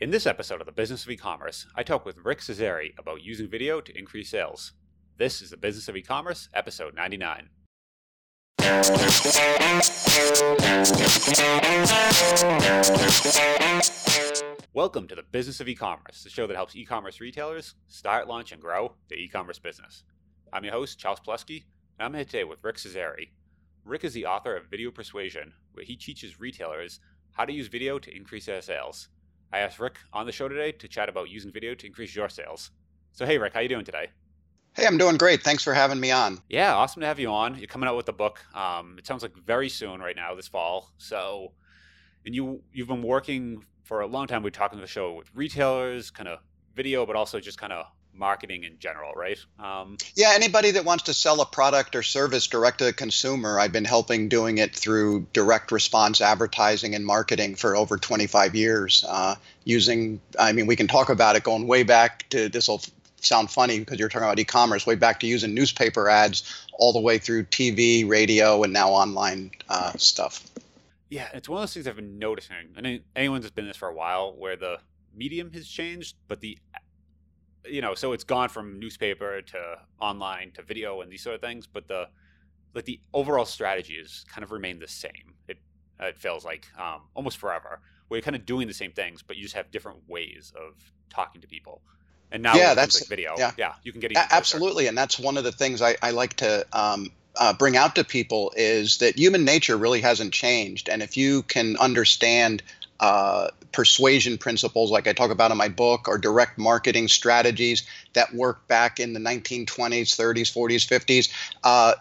In this episode of the Business of E-commerce, I talk with Rick Cesari about using video to increase sales. This is the Business of E-commerce, episode 99. Welcome to the Business of E-commerce, the show that helps e-commerce retailers start, launch, and grow their e-commerce business. I'm your host, Charles Palleschi, and I'm here today with Rick Cesari. Rick is the author of Video Persuasion, where he teaches retailers how to use video to increase their sales. I asked Rick on the show today to chat about using video to increase your sales. So hey Rick, how you doing today? Hey, I'm doing great. Thanks for having me on. Yeah, awesome to have you on. You're coming out with a book. Um, it sounds like very soon right now, this fall. So, and you you've been working for a long time. We're talking to the show with retailers, kind of video, but also just kind of marketing in general, right? Um, yeah, anybody that wants to sell a product or service direct to the consumer, I've been helping doing it through direct response advertising and marketing for over 25 years. Uh, using, I mean, we can talk about it going way back to this will sound funny because you're talking about e-commerce, way back to using newspaper ads, all the way through TV, radio, and now online uh, stuff. Yeah, it's one of those things I've been noticing. I mean, anyone that's been this for a while, where the medium has changed, but the you know, so it's gone from newspaper to online to video and these sort of things, but the like the overall strategy is kind of remained the same. It it feels like um, almost forever. Where you're kind of doing the same things, but you just have different ways of talking to people. And now, yeah, that's like video. Yeah, yeah, you can get absolutely, and that's one of the things I, I like to um, uh, bring out to people is that human nature really hasn't changed, and if you can understand uh, persuasion principles, like I talk about in my book, or direct marketing strategies that work back in the 1920s, 30s, 40s, 50s. Uh,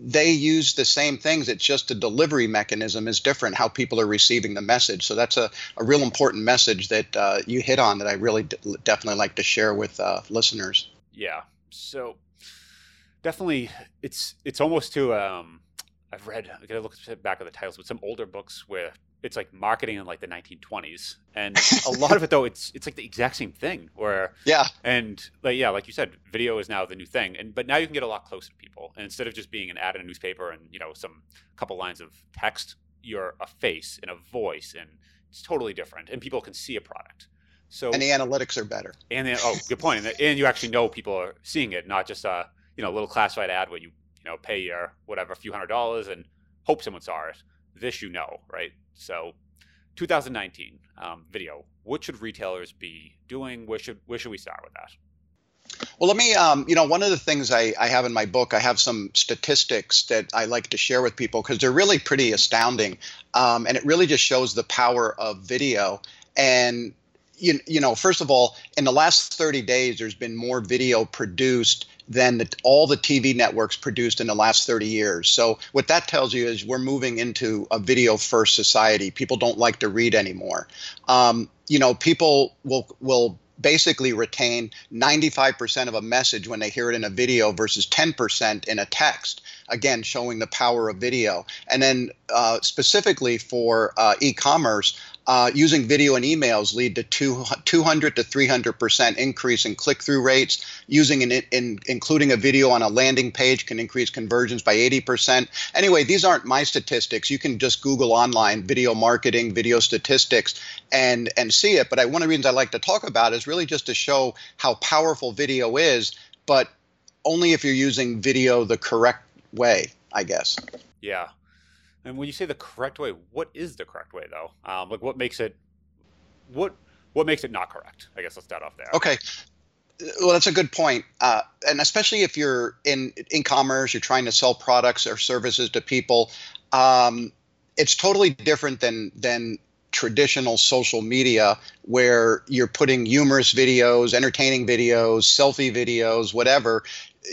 they use the same things. It's just the delivery mechanism is different, how people are receiving the message. So that's a, a real important message that uh, you hit on that I really d- definitely like to share with uh, listeners. Yeah. So definitely, it's it's almost to um, I've read. I gotta look back at the titles, but some older books where it's like marketing in like the 1920s and a lot of it though it's it's like the exact same thing where yeah. and like yeah like you said video is now the new thing. And but now you can get a lot closer to people. And instead of just being an ad in a newspaper and you know some couple lines of text you're a face and a voice and it's totally different. And people can see a product. So and the analytics are better. And then oh good point. And, and you actually know people are seeing it not just a you know little classified ad where you you know pay your whatever a few hundred dollars and hope someone saw it this you know right so, 2019 um, video. What should retailers be doing? Where should where should we start with that? Well, let me, um, you know, one of the things I, I, have in my book, I have some statistics that I like to share with people because they're really pretty astounding. Um, and it really just shows the power of video. And, you, you know, first of all, in the last 30 days, there's been more video produced than the, all the TV networks produced in the last 30 years. So what that tells you is we're moving into a video first society. People don't like to read anymore. Um, you know, people will will basically retain 95% of a message when they hear it in a video versus 10% in a text again showing the power of video and then uh, specifically for uh, e-commerce uh, using video and emails lead to two, 200 to 300 percent increase in click-through rates. Using an, in, including a video on a landing page can increase conversions by 80 percent. Anyway, these aren't my statistics. You can just Google online video marketing, video statistics, and and see it. But I, one of the reasons I like to talk about is really just to show how powerful video is, but only if you're using video the correct way, I guess. Yeah. And when you say the correct way, what is the correct way though? Um, like what makes it what what makes it not correct? I guess let's start off there. Okay. Well, that's a good point. Uh, and especially if you're in in commerce, you're trying to sell products or services to people. Um, it's totally different than than traditional social media where you're putting humorous videos, entertaining videos, selfie videos, whatever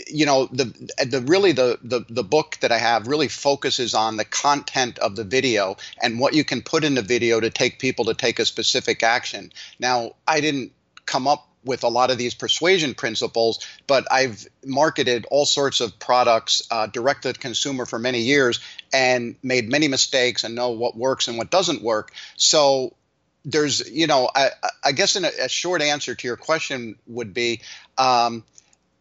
you know the the really the, the the book that I have really focuses on the content of the video and what you can put in the video to take people to take a specific action. Now, I didn't come up with a lot of these persuasion principles, but I've marketed all sorts of products uh, direct to consumer for many years and made many mistakes and know what works and what doesn't work. So there's, you know, I, I guess in a, a, short answer to your question would be um,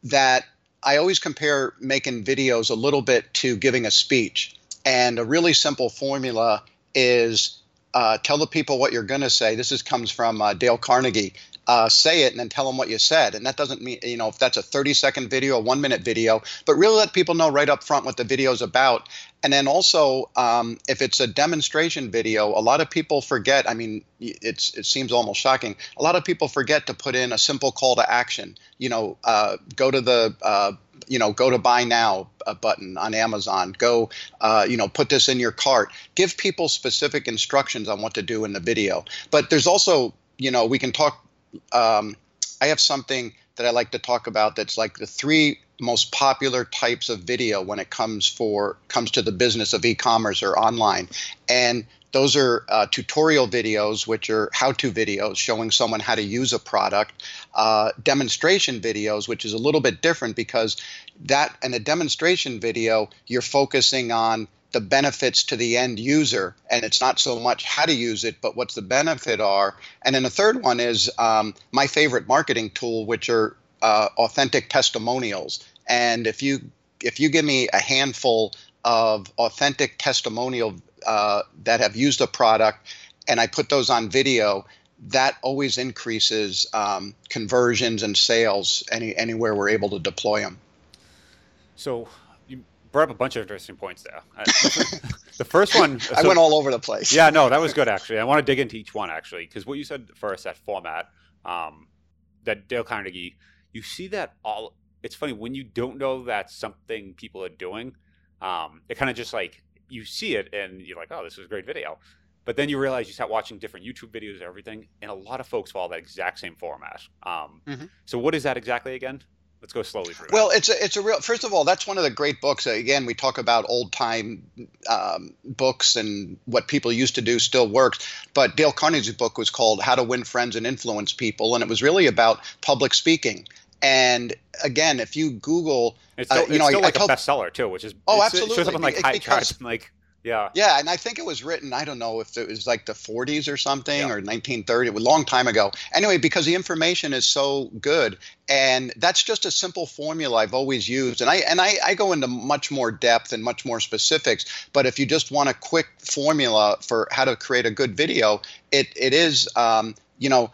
that I always compare making videos a little bit to giving a speech. And a really simple formula is uh, tell the people what you're going to say. This is comes from uh, Dale Carnegie. Uh, say it and then tell them what you said. And that doesn't mean, you know, if that's a 30 second video, a one minute video, but really let people know right up front what the video is about. And then also, um, if it's a demonstration video, a lot of people forget. I mean, it's it seems almost shocking. A lot of people forget to put in a simple call to action. You know, uh, go to the uh, you know go to buy now button on Amazon. Go, uh, you know, put this in your cart. Give people specific instructions on what to do in the video. But there's also, you know, we can talk um, I have something that I like to talk about that's like the three most popular types of video when it comes for comes to the business of e-commerce or online. And those are uh, tutorial videos which are how-to videos showing someone how to use a product uh, demonstration videos which is a little bit different because that in a demonstration video you're focusing on the benefits to the end user and it's not so much how to use it but what's the benefit are. And then the third one is um, my favorite marketing tool which are uh, authentic testimonials. And if you if you give me a handful of authentic testimonial uh, that have used a product and i put those on video that always increases um, conversions and sales any anywhere we're able to deploy them so brought up a bunch of interesting points there. the first one, so, I went all over the place. yeah, no, that was good actually. I want to dig into each one actually because what you said first, that format, um, that Dale Carnegie, you see that all. It's funny when you don't know that's something people are doing. Um, it kind of just like you see it and you're like, oh, this is a great video. But then you realize you start watching different YouTube videos and everything, and a lot of folks follow that exact same format. Um, mm-hmm. So, what is that exactly again? Let's go slowly through. That. Well, it's a it's a real. First of all, that's one of the great books. Again, we talk about old time um, books and what people used to do still works. But Dale Carnegie's book was called How to Win Friends and Influence People, and it was really about public speaking. And again, if you Google, it's still, uh, you know, still I, like I a bestseller too, which is oh, absolutely. It shows up on like high charts, like yeah. Yeah, and I think it was written, I don't know if it was like the 40s or something yeah. or 1930, it was a long time ago. Anyway, because the information is so good and that's just a simple formula I've always used. And I and I, I go into much more depth and much more specifics, but if you just want a quick formula for how to create a good video, it it is um, you know,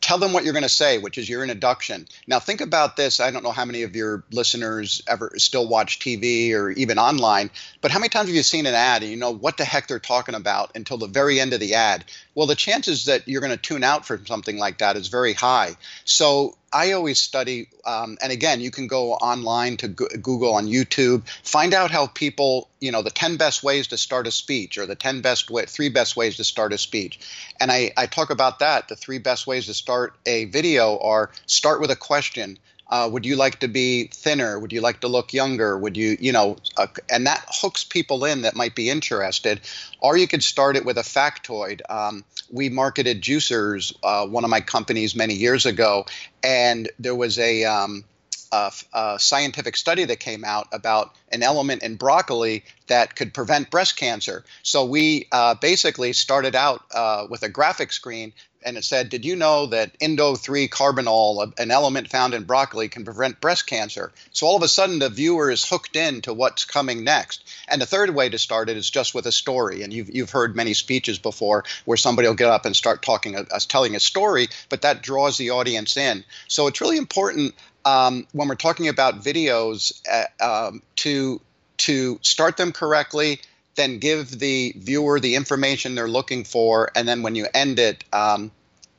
tell them what you're going to say, which is your introduction. Now, think about this. I don't know how many of your listeners ever still watch TV or even online, but how many times have you seen an ad and you know what the heck they're talking about until the very end of the ad? Well, the chances that you're going to tune out from something like that is very high. So I always study, um, and again, you can go online to Google on YouTube, find out how people, you know, the 10 best ways to start a speech or the 10 best way, three best ways to start a speech. And I, I talk about that. The three best ways to start a video are start with a question uh, would you like to be thinner? Would you like to look younger? Would you, you know, uh, and that hooks people in that might be interested. Or you could start it with a factoid. Um, we marketed juicers, uh, one of my companies, many years ago, and there was a, um, a, a, scientific study that came out about an element in broccoli that could prevent breast cancer. So we uh, basically started out uh, with a graphic screen and it said, Did you know that Indole-3-carbinol, an element found in broccoli, can prevent breast cancer? So all of a sudden, the viewer is hooked in to what's coming next. And the third way to start it is just with a story. And you've, you've heard many speeches before where somebody will get up and start talking, uh, telling a story, but that draws the audience in. So it's really important um, when we're talking about videos uh, um, to to start them correctly then give the viewer the information they're looking for, and then when you end it, um,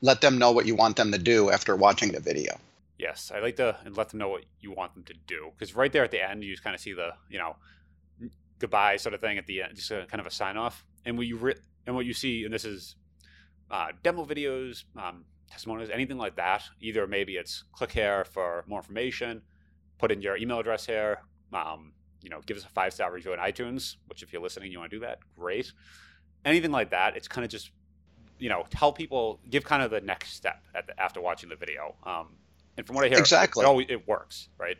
let them know what you want them to do after watching the video. Yes, I like to let them know what you want them to do because right there at the end, you just kind of see the you know goodbye sort of thing at the end, just a, kind of a sign off. And what you re- and what you see, and this is uh, demo videos, um, testimonials, anything like that. Either maybe it's click here for more information, put in your email address here, um, you know, give us a five star review on iTunes, which if you're listening, you want to do that, great. Anything like that, it's kind of just, you know, tell people, give kind of the next step the, after watching the video. Um, and from what I hear, exactly, it, always, it works, right?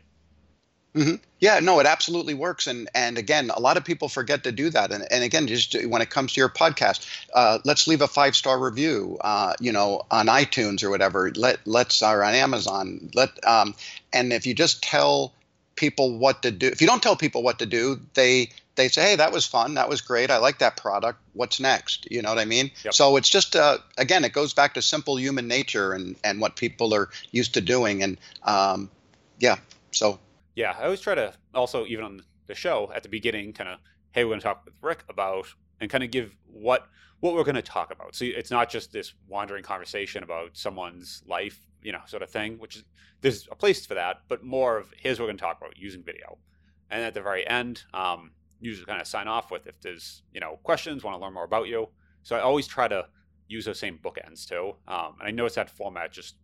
Mm-hmm. Yeah, no, it absolutely works, and and again, a lot of people forget to do that. And, and again, just when it comes to your podcast, uh, let's leave a five star review, uh, you know, on iTunes or whatever. Let let's or on Amazon. Let um, and if you just tell people what to do, if you don't tell people what to do, they they say, "Hey, that was fun. That was great. I like that product. What's next?" You know what I mean? Yep. So it's just uh, again, it goes back to simple human nature and and what people are used to doing, and um, yeah. So yeah, I always try to also even on the show at the beginning, kind of, hey, we're going to talk with Rick about and kind of give what what we're going to talk about. So it's not just this wandering conversation about someone's life, you know, sort of thing, which is there's a place for that, but more of here's what we're going to talk about using video. And at the very end, um, usually kind of sign off with if there's you know questions, want to learn more about you. So I always try to use those same bookends too. Um, and I notice that format just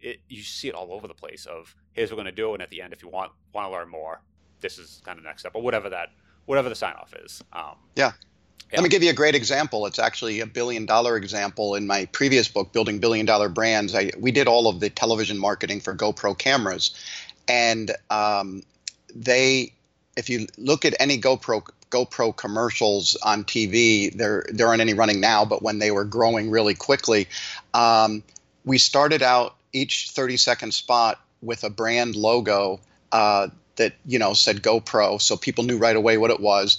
it, you see it all over the place. Of here's what we're going to do, and at the end, if you want want to learn more, this is kind of next step, or whatever that whatever the sign off is. Um, yeah. Yeah. Let me give you a great example. It's actually a billion dollar example in my previous book, Building Billion Dollar Brands. I, we did all of the television marketing for GoPro cameras. And um, they if you look at any GoPro GoPro commercials on TV, there there aren't any running now, but when they were growing really quickly, um, we started out each 30 second spot with a brand logo uh, that you know said GoPro, so people knew right away what it was.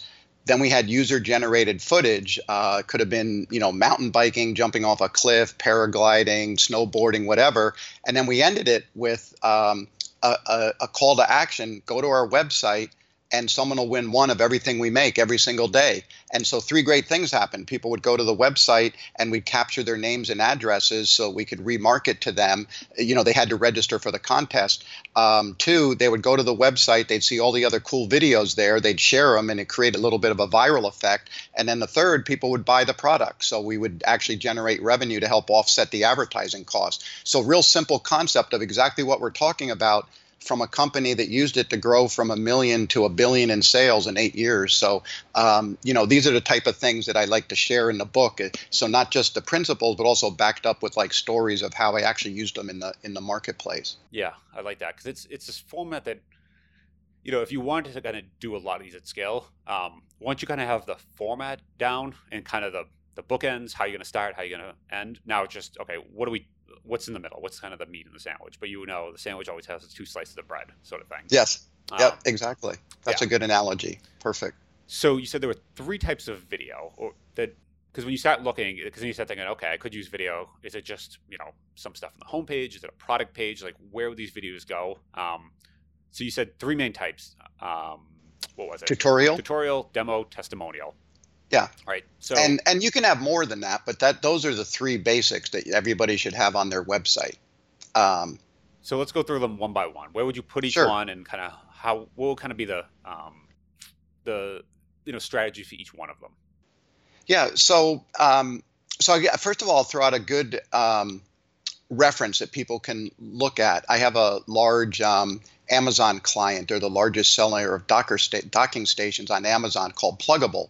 Then we had user generated footage. Uh, could have been you know mountain biking, jumping off a cliff, paragliding, snowboarding, whatever. And then we ended it with um, a, a, a call to action: go to our website and someone will win one of everything we make every single day. And so three great things happened. People would go to the website and we'd capture their names and addresses so we could remarket to them. You know, they had to register for the contest. Um, two, they would go to the website, they'd see all the other cool videos there, they'd share them, and it created a little bit of a viral effect. And then the third, people would buy the product. So we would actually generate revenue to help offset the advertising cost. So, real simple concept of exactly what we're talking about from a company that used it to grow from a million to a billion in sales in eight years. So, um, you know, these are the type of things that I like to share in the book. So not just the principles, but also backed up with like stories of how I actually used them in the in the marketplace. Yeah, I like that because it's it's this format that you know, if you wanted to kind of do a lot of these at scale, um, once you kind of have the format down and kind of the the bookends, how you're going to start, how you're going to end. Now it's just okay. What do we what's in the middle? What's kind of the meat in the sandwich? But you know, the sandwich always has two slices of bread, sort of thing. Yes. Um, yep. Exactly. That's yeah. a good analogy. Perfect. So you said there were three types of video, or that because when you start looking, because then you start thinking, okay, I could use video. Is it just you know some stuff on the homepage? Is it a product page? Like where would these videos go? Um, so you said three main types. Um, what was it? Tutorial. Tutorial, demo, testimonial. Yeah. Right. So and and you can have more than that, but that those are the three basics that everybody should have on their website. Um, so let's go through them one by one. Where would you put each sure. one, and kind of how what will kind of be the um, the you know strategy for each one of them? Yeah. So um, so I, first of all, I'll throw out a good um, reference that people can look at. I have a large um, Amazon client. They're the largest seller of docker sta- docking stations on Amazon called Plugable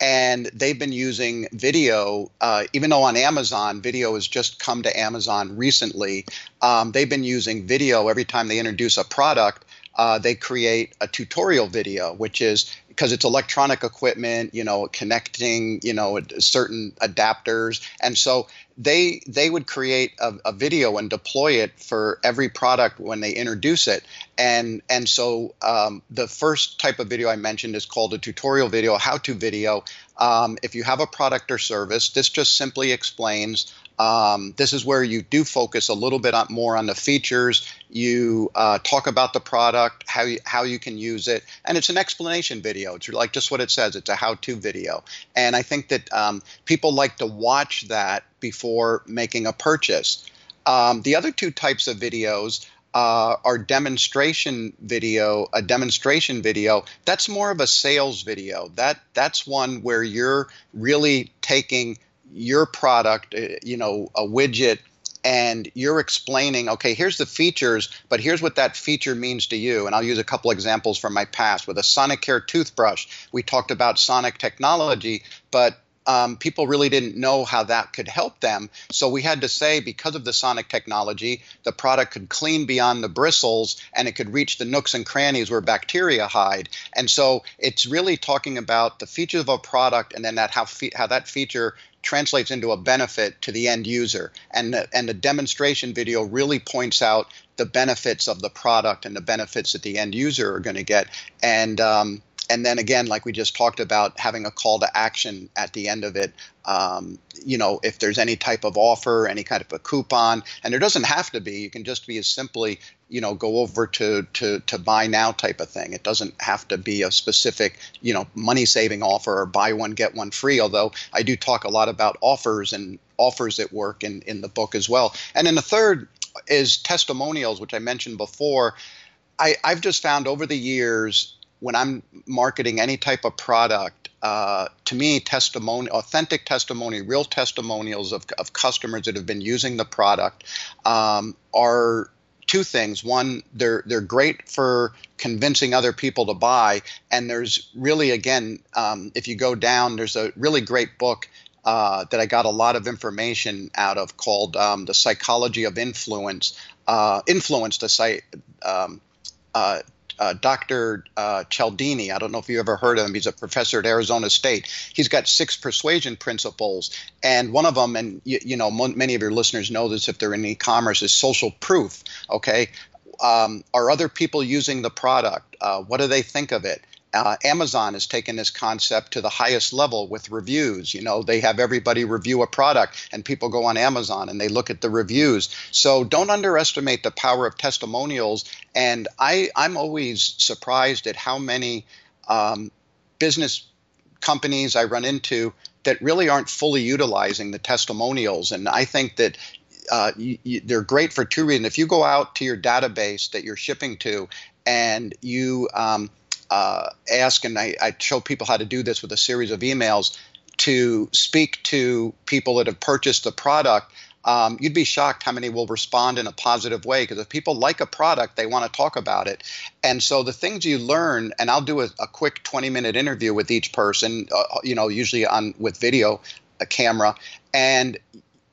and they've been using video uh, even though on amazon video has just come to amazon recently um, they've been using video every time they introduce a product uh, they create a tutorial video which is because it's electronic equipment you know connecting you know certain adapters. And so they they would create a, a, video and deploy it for every product when they introduce it. And and so um, the first type of video i mentioned is called a tutorial video how to video. Um, if you have a product or service this just simply explains um, this is where you do focus a little bit on, more on the features. You uh, talk about the product, how you, how you can use it, and it's an explanation video. It's like just what it says. It's a how-to video, and I think that um, people like to watch that before making a purchase. Um, the other two types of videos uh, are demonstration video, a demonstration video. That's more of a sales video. That that's one where you're really taking your product, uh, you know, a widget, and you're explaining, okay, here's the features, but here's what that feature means to you. And I'll use a couple examples from my past. With a Sonicare toothbrush, we talked about sonic technology, but um, people really didn't know how that could help them. So we had to say, because of the sonic technology, the product could clean beyond the bristles and it could reach the nooks and crannies where bacteria hide. And so it's really talking about the features of a product and then that how fe- how that feature translates into a benefit to the end user. And the, and the demonstration video really points out the benefits of the product and the benefits that the end user are going to get. And um, and then again, like we just talked about, having a call to action at the end of it. Um, you know, if there's any type of offer, any kind of a coupon, and there doesn't have to be. You can just be as simply, you know, go over to to to buy now type of thing. It doesn't have to be a specific, you know, money saving offer or buy one get one free. Although I do talk a lot about offers and offers that work in in the book as well. And then the third is testimonials, which I mentioned before. I, I've just found over the years when I'm marketing any type of product, uh, to me, testimony, authentic testimony, real testimonials of, of customers that have been using the product um, are two things. One, they're they're great for convincing other people to buy, and there's really again, um, if you go down, there's a really great book. Uh, that I got a lot of information out of called um, The Psychology of Influence. Uh, influence, the site, um, uh, uh, Dr. Uh, Cialdini. I don't know if you ever heard of him. He's a professor at Arizona State. He's got six persuasion principles, and one of them, and you, you know, many of your listeners know this if they're in e-commerce, is social proof. Okay, um, are other people using the product? Uh, what do they think of it? Uh, Amazon has taken this concept to the highest level with reviews. You know, they have everybody review a product, and people go on Amazon and they look at the reviews. So don't underestimate the power of testimonials. And I, I'm always surprised at how many um, business companies I run into that really aren't fully utilizing the testimonials. And I think that uh, you, you, they're great for two reasons. If you go out to your database that you're shipping to and you um, uh, ask, and I, I show people how to do this with a series of emails to speak to people that have purchased the product. Um, you'd be shocked how many will respond in a positive way because if people like a product, they want to talk about it. And so the things you learn, and I'll do a, a quick 20 minute interview with each person, uh, you know, usually on with video, a camera, and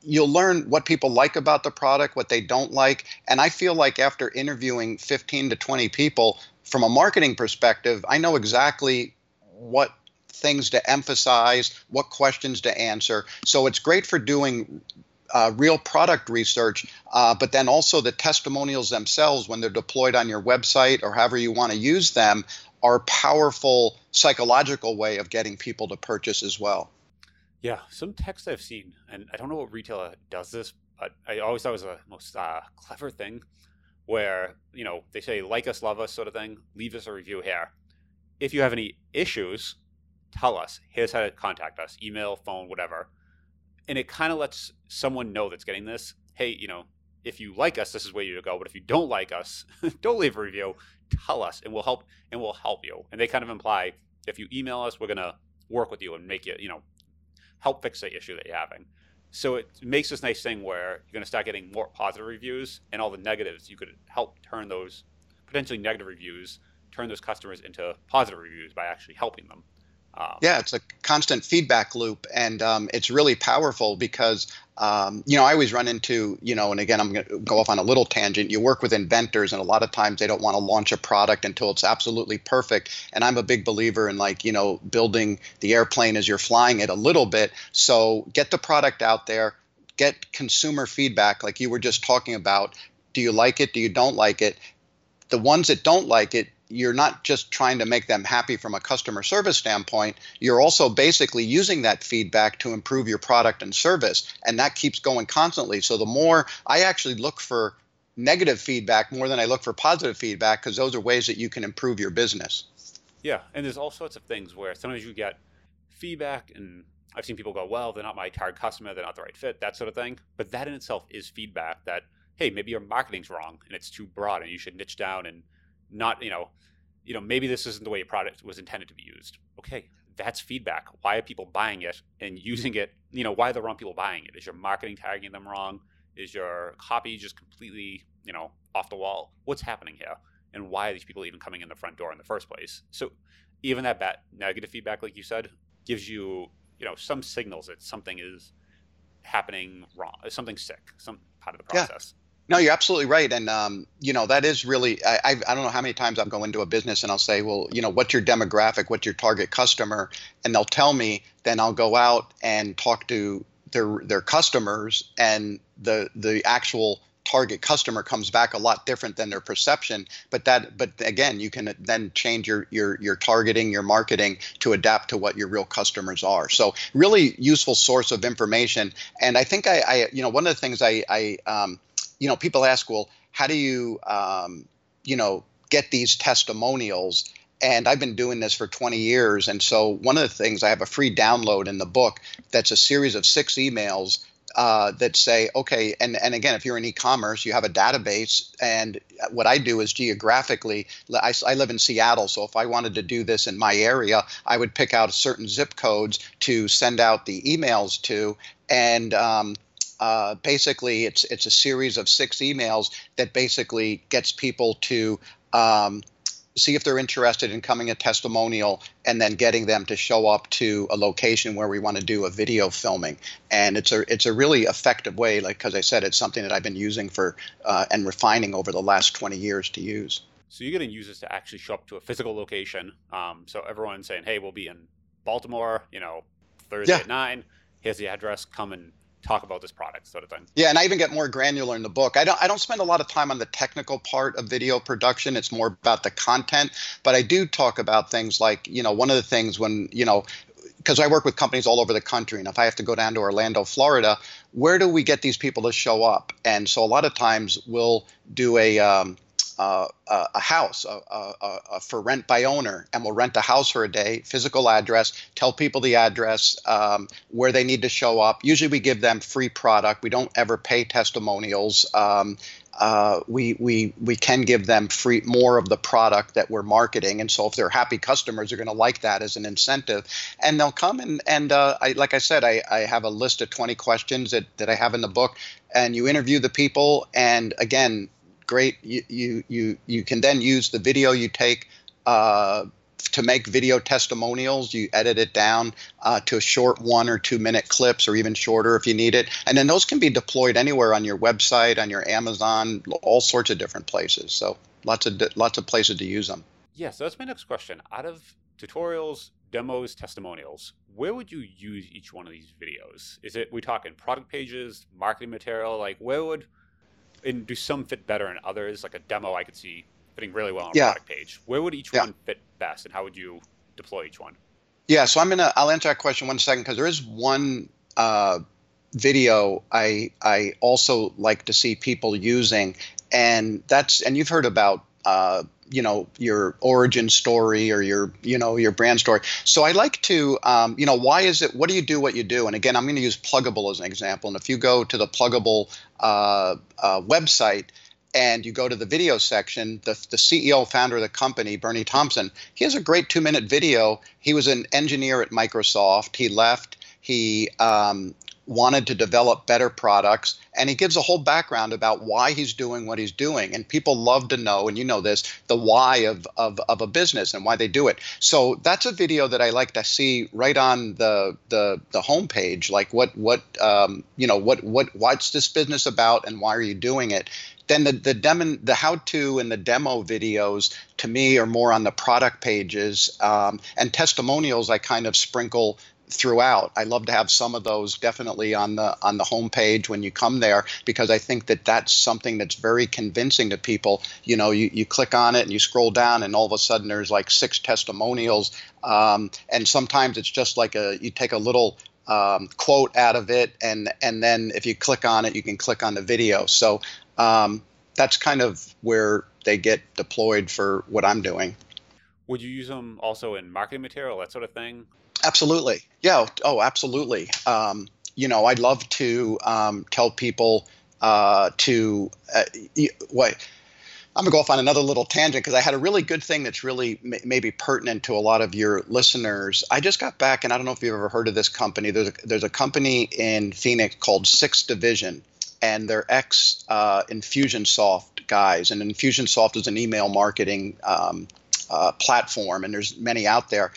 you'll learn what people like about the product, what they don't like. And I feel like after interviewing 15 to 20 people, from a marketing perspective, I know exactly what things to emphasize, what questions to answer. So it's great for doing uh, real product research, uh, but then also the testimonials themselves, when they're deployed on your website or however you want to use them, are a powerful psychological way of getting people to purchase as well. Yeah, some text I've seen, and I don't know what retailer does this, but I always thought it was the most uh, clever thing where you know they say like us, love us, sort of thing. Leave us a review here. If you have any issues, tell us. Here's how to contact us: email, phone, whatever. And it kind of lets someone know that's getting this. Hey, you know, if you like us, this is where you go. But if you don't like us, don't leave a review. Tell us, and we'll help. And we'll help you. And they kind of imply if you email us, we're gonna work with you and make you, you know, help fix the issue that you're having. So it makes this nice thing where you're going to start getting more positive reviews, and all the negatives you could help turn those potentially negative reviews, turn those customers into positive reviews by actually helping them. Um, yeah, it's a constant feedback loop, and um, it's really powerful because um, you know I always run into you know, and again I'm going to go off on a little tangent. You work with inventors, and a lot of times they don't want to launch a product until it's absolutely perfect. And I'm a big believer in like you know building the airplane as you're flying it a little bit. So get the product out there, get consumer feedback, like you were just talking about. Do you like it? Do you don't like it? The ones that don't like it, you're not just trying to make them happy from a customer service standpoint, you're also basically using that feedback to improve your product and service. And that keeps going constantly. So the more I actually look for negative feedback more than I look for positive feedback because those are ways that you can improve your business. Yeah. And there's all sorts of things where sometimes you get feedback and I've seen people go, well, they're not my target customer, they're not the right fit, that sort of thing. But that in itself is feedback that, hey, maybe your marketing's wrong and it's too broad and you should niche down and not you know you know maybe this isn't the way a product was intended to be used. Okay that's feedback. Why are people buying it and using it? You know why are the wrong people buying it? Is your marketing tagging them wrong? Is your copy just completely you know off the wall? What's happening here? And why are these people even coming in the front door in the first place? So even that bad negative feedback like you said gives you you know some signals that something is happening wrong something sick some part of the process. yeah. No, you're absolutely right, and um, you know that is really. I, I, I don't know how many times I'll go into a business and I'll say, well, you know, what's your demographic, what's your target customer, and they'll tell me. Then I'll go out and talk to their their customers and the the actual target customer comes back a lot different than their perception but that but again you can then change your your your targeting your marketing to adapt to what your real customers are so really useful source of information and i think i, I you know one of the things i i um, you know people ask well how do you um, you know get these testimonials? And I've been doing this for 20 years. And so, one of the things I have a free download in the book that's a series of six emails uh, that say, okay, and, and again, if you're in e-commerce, you have a database, and what I do is geographically, I, I live in Seattle, so if I wanted to do this in my area, I would pick out certain zip codes to send out the emails to, and um, uh, basically, it's it's a series of six emails that basically gets people to um, see if they're interested in coming a testimonial and then getting them to show up to a location where we want to do a video filming. And it's a it's a really effective way like because i said it's something that i've been using for uh, and refining over the last 20 years to use. So you're getting users to actually show up to a physical location um, so everyone's saying hey we'll be in baltimore you know thursday yeah. at 9 here's the address. Come and talk about this product sort of thing. Yeah and i even get more granular in the book. I don't i don't spend a lot of time on the technical part of video production. It's more about the content. But i do talk about things like you know one of the things when you know because I work with companies all over the country, and if I have to go down to Orlando, Florida, where do we get these people to show up? And so a lot of times we'll do a um, uh, a house uh, for rent by owner, and we'll rent a house for a day, physical address, tell people the address, um, where they need to show up. Usually we give them free product. We don't ever pay testimonials. Um, uh, we we we can give them free more of the product that we're marketing, and so if they're happy customers, they're going to like that as an incentive, and they'll come and and uh, I, like I said, I, I have a list of 20 questions that that I have in the book, and you interview the people, and again, great. You, you, you, can then use the video you take uh, to make video testimonials. You edit it down uh, to short one or two minute clips or even shorter if you need it. And then those can be deployed anywhere on your website, on your Amazon, all sorts of different places. So lots of, lots of places to use them. Yeah, so that's my next question. Out of tutorials, demos, testimonials, where would you use each one of these videos? Is it we talking product pages, marketing material? Like where would and do some fit better than others? Like a demo, I could see fitting really well on a yeah. product page. Where would each yeah. one fit best, and how would you deploy each one? Yeah, so I'm gonna I'll answer that question one second because there is one uh, video I I also like to see people using, and that's and you've heard about uh, you know your origin story or your you know your brand story. So i like to um, you know why is it what do you do what you do? And again i'm going to use Plugable as an example. And if you go to the Plugable uh, uh, website and you go to the video section the, the ceo founder of the company bernie thompson he has a great two minute video. He was an engineer at microsoft. He left. He um, wanted to develop better products and he gives a whole background about why he's doing what he's doing. And people love to know and you know this the why of, of, of a business and why they do it. So that's a video that i like to see right on the the, the homepage like what what um, you know what what what's this business about and why are you doing it? Then the the demo the how to and the demo videos to me are more on the product pages um, and testimonials i kind of sprinkle throughout. I love to have some of those definitely on the on the homepage when you come there because I think that that's something that's very convincing to people. You know, you, you click on it and you scroll down and all of a sudden there's like six testimonials, um, and sometimes it's just like a you take a little um, quote out of it and and then if you click on it you can click on the video. So um, that's kind of where they get deployed for what I'm doing. Would you use them also in marketing material, that sort of thing? Absolutely. Yeah. Oh, absolutely. Um, you know, I'd love to um, tell people uh, to uh, what. I'm gonna go off on another little tangent because I had a really good thing that's really m- maybe pertinent to a lot of your listeners. I just got back, and I don't know if you've ever heard of this company. There's a, there's a company in Phoenix called Sixth Division, and they're ex uh, Infusionsoft guys. And Infusionsoft is an email marketing um, uh, platform, and there's many out there.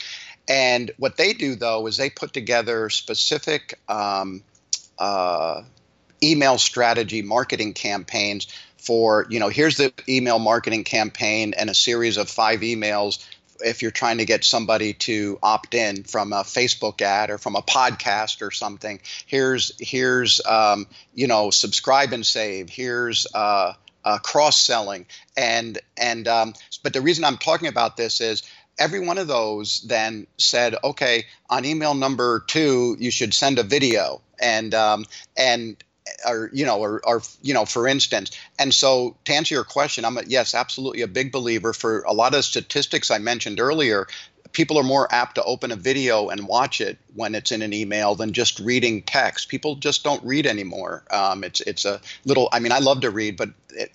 And what they do, though, is they put together specific um, uh, email strategy marketing campaigns for, you know, here's the email marketing campaign and a series of five emails if you're trying to get somebody to opt in from a Facebook ad or from a podcast or something. Here's here's um, you know subscribe and save. Here's uh, uh, cross selling and and um, but the reason I'm talking about this is every one of those then said, okay, on email number two, you should send a video, and um, and or you know, or, or you know, for instance. And so, to answer your question, I'm a, yes, absolutely a big believer. For a lot of statistics I mentioned earlier, people are more apt to open a video and watch it when it's in an email than just reading text. People just don't read anymore. Um, it's it's a little. I mean, I love to read, but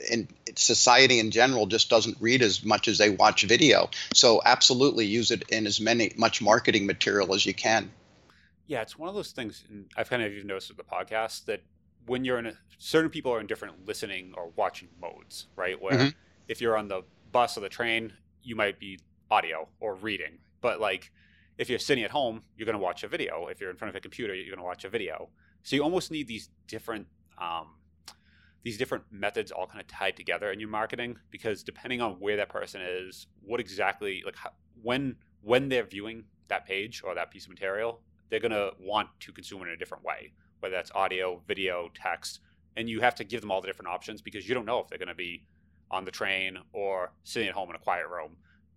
in society in general just doesn't read as much as they watch video. So absolutely use it in as many much marketing material as you can. Yeah, it's one of those things. I've kind of even noticed with the podcast that when you're in a certain people are in different listening or watching modes, right? Where mm-hmm. if you're on the bus or the train, you might be audio or reading. But like if you're sitting at home, you're going to watch a video. If you're in front of a computer, you're going to watch a video. So you almost need these different um, these different methods all kind of tied together in your marketing because depending on where that person is, what exactly like how, when when they're viewing that page or that piece of material, they're going to want to consume it in a different way whether that's audio, video, text, and you have to give them all the different options because you don't know if they're going to be on the train or sitting at home in a quiet room.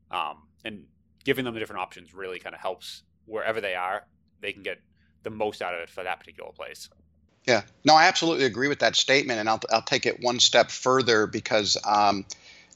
Um, and giving them the different options really kind of helps wherever they are, they can get the most out of it for that particular place. Yeah, no, I absolutely agree with that statement, and I'll I'll take it one step further because um,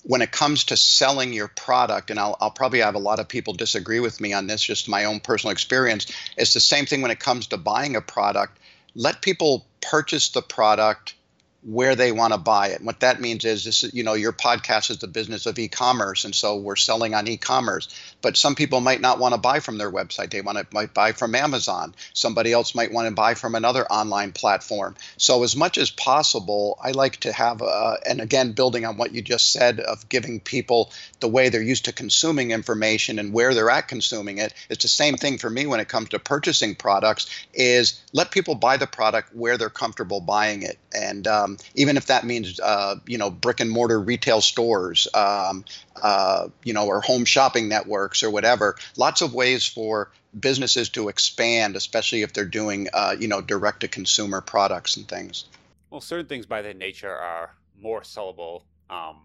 when it comes to selling your product, and I'll, I'll probably have a lot of people disagree with me on this, just my own personal experience. It's the same thing when it comes to buying a product let people purchase the product where they want to buy it. And what that means is this is, you know, your podcast is the business of e-commerce and so we're selling on e-commerce. But some people might not want to buy from their website. They want to might buy from Amazon. Somebody else might want to buy from another online platform. So as much as possible, I like to have a, and again building on what you just said of giving people the way they're used to consuming information and where they're at consuming it. It's the same thing for me when it comes to purchasing products is let people buy the product where they're comfortable buying it. And um, um, even if that means uh, you know brick and mortar retail stores, um, uh, you know, or home shopping networks or whatever. Lots of ways for businesses to expand, especially if they're doing uh, you know direct to consumer products and things. Well, certain things by their nature are more sellable. Um,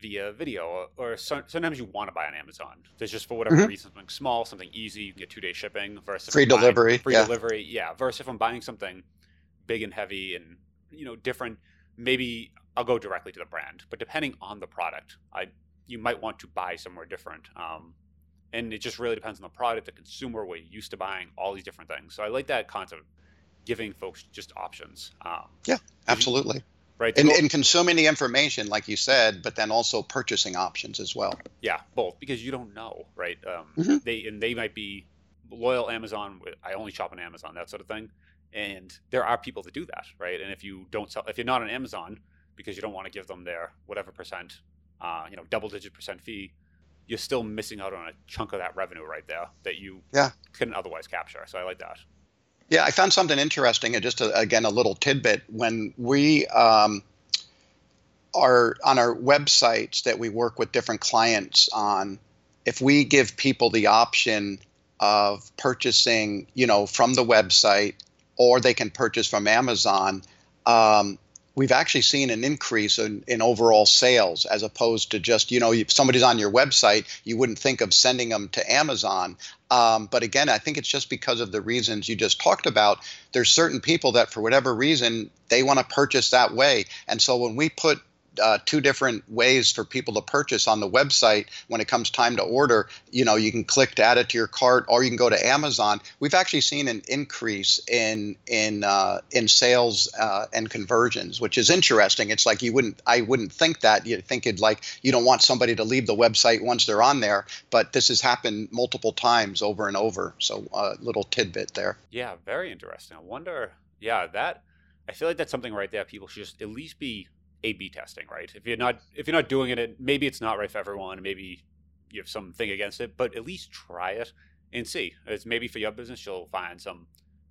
via video, or, sometimes you want to buy on Amazon. There's just for whatever mm-hmm. reason something small, something easy, you can get two day shipping versus free delivery. free yeah. delivery, yeah. Versus if I'm buying something big and heavy and you know different maybe i'll go directly to the brand but depending on the product i you might want to buy somewhere different um, and it just really depends on the product the consumer what you're used to buying all these different things. So i like that concept of giving folks just options um, yeah absolutely. Right and, and, consuming the information like you said but then also purchasing options as well. Yeah both because you don't know right um, mm-hmm. they and they might be loyal amazon i only shop on amazon that sort of thing and there are people that do that, right? And if you don't sell, if you're not on Amazon because you don't want to give them their whatever percent, uh, you know, double digit percent fee, you're still missing out on a chunk of that revenue right there that you yeah. couldn't otherwise capture. So I like that. Yeah, I found something interesting, and just a, again a little tidbit. When we um, are on our websites that we work with different clients on, if we give people the option of purchasing, you know, from the website or they can purchase from Amazon, um, we've actually seen an increase in, in overall sales as opposed to just, you know, if somebody's on your website, you wouldn't think of sending them to Amazon. Um, but again, I think it's just because of the reasons you just talked about. There's certain people that, for whatever reason, they want to purchase that way. And so when we put uh, two different ways for people to purchase on the website when it comes time to order. You know, you can click to add it to your cart, or you can go to Amazon. We've actually seen an increase in in uh, in sales uh, and conversions, which is interesting. It's like you wouldn't, I wouldn't think that. You'd think it like you don't want somebody to leave the website once they're on there, but this has happened multiple times over and over. So a uh, little tidbit there. Yeah, very interesting. I wonder. Yeah, that I feel like that's something right there. People should just at least be a/B testing, right? If you're not if you're not doing it, maybe it's not right for everyone. Maybe you have something against it, but at least try it and see. It's maybe for your business, you'll find some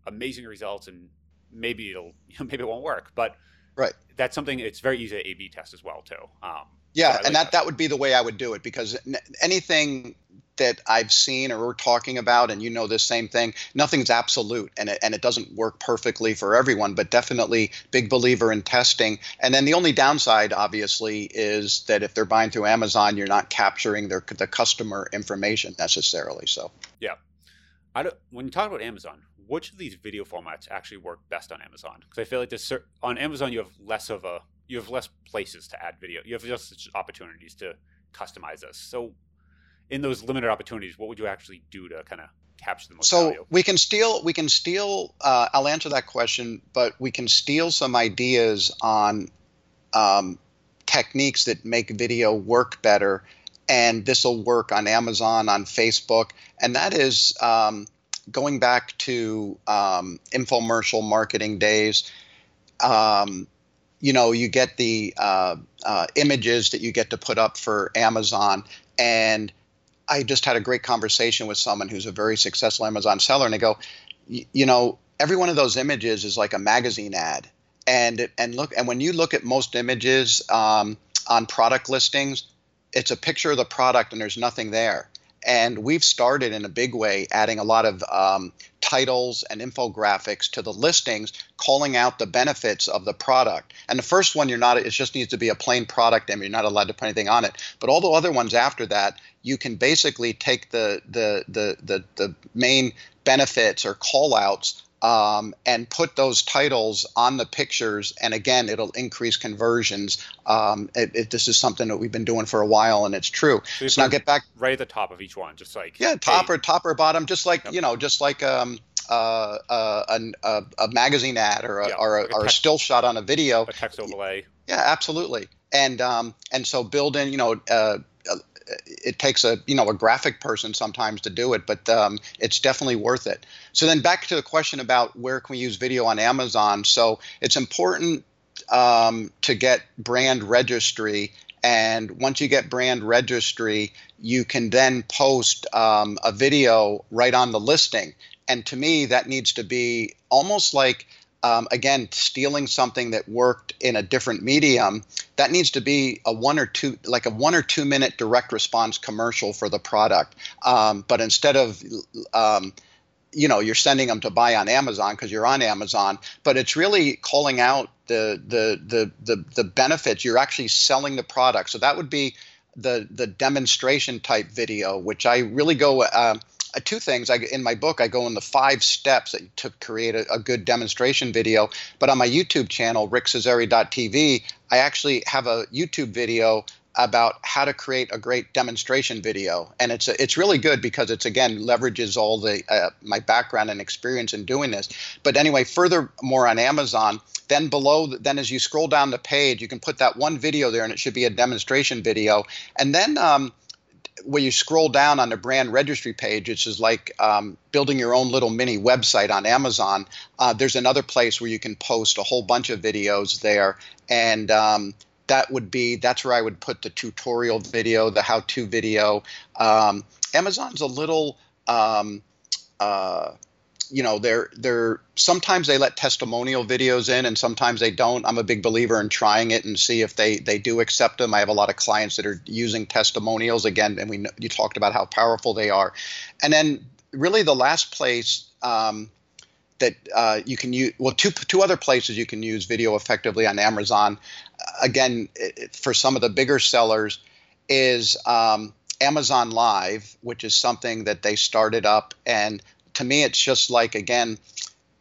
amazing results, and maybe it'll maybe it won't work. But right, that's something. It's very easy to A/B test as well too. Um, Yeah, and that, that that would be the way I would do it because anything that I've seen or we're talking about, and you know this same thing, nothing's absolute and it, and it doesn't work perfectly for everyone, but definitely big believer in testing. And then the only downside, obviously, is that if they're buying through Amazon, you're not capturing their the customer information necessarily. So yeah, I don't, when you talk about Amazon, which of these video formats actually work best on Amazon? Because I feel like this on Amazon you have less of a you have less places to add video. You have less opportunities to customize this. So in those limited opportunities, what would you actually do to kind of capture the most so value? we can steal we can steal uh, i'll answer that question but we can steal some ideas on um, techniques that make video work better and this will work on amazon on facebook and that is um, going back to um, infomercial marketing days um, you know you get the uh, uh, images that you get to put up for amazon and I just had a great conversation with someone who's a very successful Amazon seller, and they go, you know, every one of those images is like a magazine ad, and and look, and when you look at most images um, on product listings, it's a picture of the product, and there's nothing there. And we've started in a big way adding a lot of um, titles and infographics to the listings, calling out the benefits of the product. And the first one, you're not, it just needs to be a plain product and you're not allowed to put anything on it. But all the other ones after that, you can basically take the, the, the, the, the main benefits or call outs um, and put those titles on the pictures. And again, it'll increase conversions. Um, it, it, this is something that we've been doing for a while, and it's true. So, so now get back right at the top of each one, just like yeah, top hey. or top or bottom, just like yep. you know, just like um, uh, uh, a, a, magazine ad or a, yeah, or, a, like or text, a, still shot on a video. A text overlay. Yeah, absolutely. And um, and so build in, you know, uh, it takes a you know a graphic person sometimes to do it, but um, it's definitely worth it. So then back to the question about where can we use video on Amazon. So it's important um, to get brand registry, and once you get brand registry, you can then post um, a video right on the listing. And to me, that needs to be almost like um, again, stealing something that worked in a different medium, that needs to be a one or two, like a one or two minute direct response commercial for the product. Um, but instead of, um, you know, you're sending them to buy on Amazon because you're on Amazon, but it's really calling out the, the the the the benefits. You're actually selling the product. So that would be the the demonstration type video, which I really go. Uh, uh, two things. I, in my book, I go in the five steps that you to create a, a good demonstration video. But on my YouTube channel, rickcesari.tv, I actually have a YouTube video about how to create a great demonstration video and it's it's really good because it's again leverages all the uh, my background and experience in doing this but anyway furthermore on amazon then below then as you scroll down the page you can put that one video there and it should be a demonstration video and then um, when you scroll down on the brand registry page, it's just like um, building your own little mini website on Amazon. Uh, there's another place where you can post a whole bunch of videos there, and um, that would be that's where I would put the tutorial video, the how-to video. Um, Amazon's a little um, uh, you know they're they're sometimes they let testimonial videos in and sometimes they don't. I'm a big believer in trying it and see if they they do accept them. I have a lot of clients that are using testimonials again and we you talked about how powerful they are. And then really the last place um, that uh, you can use well two two other places you can use video effectively on amazon again it, for some of the bigger sellers is um, Amazon Live, which is something that they started up, and to me, it's just like, again,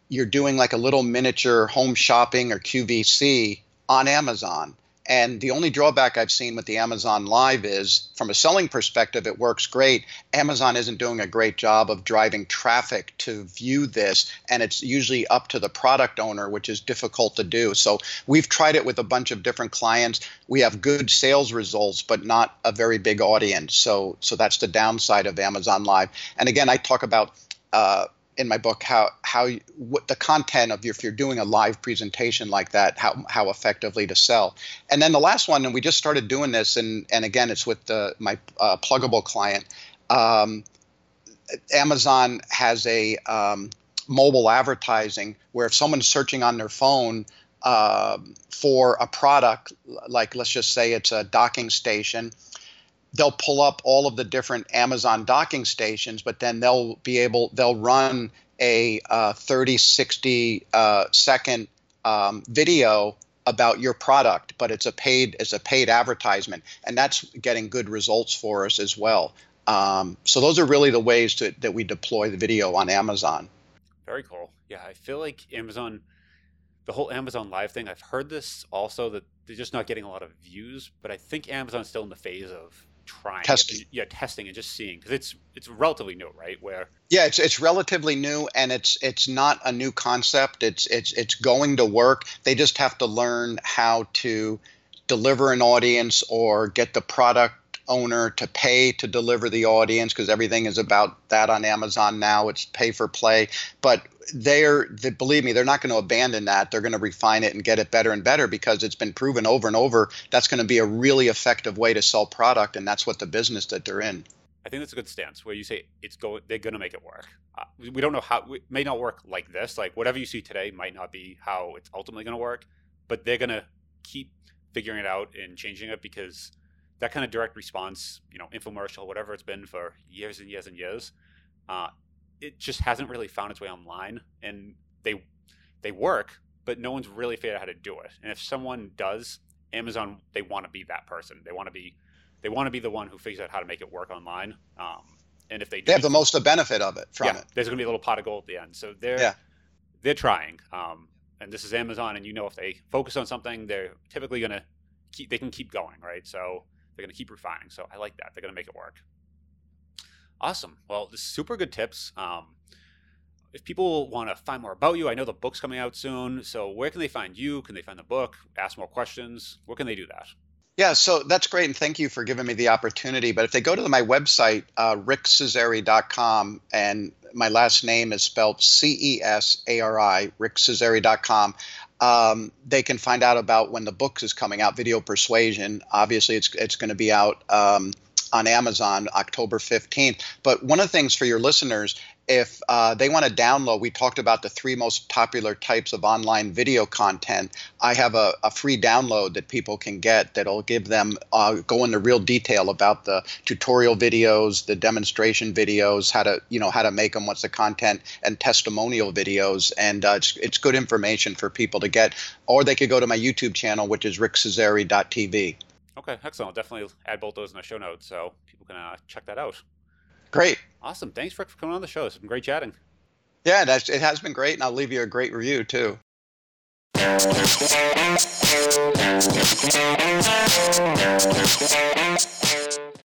you're doing like a little miniature home shopping or QVC on Amazon. And the only drawback I've seen with the Amazon Live is from a selling perspective, it works great. Amazon isn't doing a great job of driving traffic to view this, and it's usually up to the product owner, which is difficult to do. So we've tried it with a bunch of different clients. We have good sales results, but not a very big audience. So so that's the downside of Amazon Live. And again, I talk about uh, in my book how how what the content of your, if you're doing a live presentation like that how how effectively to sell. And then the last one and we just started doing this and and again it's with the my uh, Plugable client. Um, Amazon has a um, mobile advertising where if someone's searching on their phone um, for a product, like let's just say it's a docking station, they'll pull up all of the different Amazon docking stations, but then they'll be able, they'll run a uh, 30, 60 uh, second um, video about your product, but it's a paid it's a paid advertisement, and that's getting good results for us as well. Um, so those are really the ways to, that we deploy the video on Amazon. Very cool. Yeah, I feel like Amazon, the whole Amazon Live thing. I've heard this also that they're just not getting a lot of views, but I think Amazon's still in the phase of trying testing. It, yeah, testing and just seeing because it's it's relatively new, right? Where yeah, it's it's relatively new and it's it's not a new concept. It's it's it's going to work. They just have to learn how to deliver an audience or get the product owner to pay to deliver the audience because everything is about that on Amazon now. It's pay for play, but they're they, believe me, they're not going to abandon that. They're going to refine it and get it better and better because it's been proven over and over. That's going to be a really effective way to sell product, and that's what the business that they're in. I think that's a good stance where you say it's going. They're going to make it work. Uh, we don't know how. It may not work like this. Like whatever you see today might not be how it's ultimately going to work, but they're going to keep figuring it out and changing it because that kind of direct response, you know, infomercial, whatever it's been for years and years and years, uh, it just hasn't really found its way online. And they they work, but no one's really figured out how to do it. And if someone does, Amazon they want to be that person. They want to be they want to be the one who figures out how to make it work online. Um, and if they do, they have the most benefit of it from yeah, it. There's going to be a little pot of gold at the end. So they're yeah. they're trying. Um, and this is Amazon, and you know if they focus on something, they're typically going to keep they can keep going, right? So they're going to keep refining. So I like that. They're going to make it work. Awesome. Well, this super good tips. Um, if people want to find more about you, I know the book's coming out soon. So where can they find you? Can they find the book? Ask more questions? Where can they do that? Yeah, so that's great, and thank you for giving me the opportunity. But if they go to my website, uh, rickcesari.com, and my last name is spelled C E S A R I, rickcesari.com, um, they can find out about when the book is coming out, Video Persuasion. Obviously, it's it's going to be out um, on Amazon October 15th. But one of the things for your listeners if uh, they want to download, we talked about the three most popular types of online video content. I have a, a free download that people can get that'll give them uh, go into real detail about the tutorial videos, the demonstration videos, how to you know how to make them, what's the content, and testimonial videos. And uh, it's it's good information for people to get. Or they could go to my YouTube channel, which is rickcesari.tv. Okay, excellent. I'll definitely add both those in the show notes so people can uh, check that out. Great. Awesome. Thanks for coming on the show. It's been great chatting. Yeah, it has been great, and I'll leave you a great review too.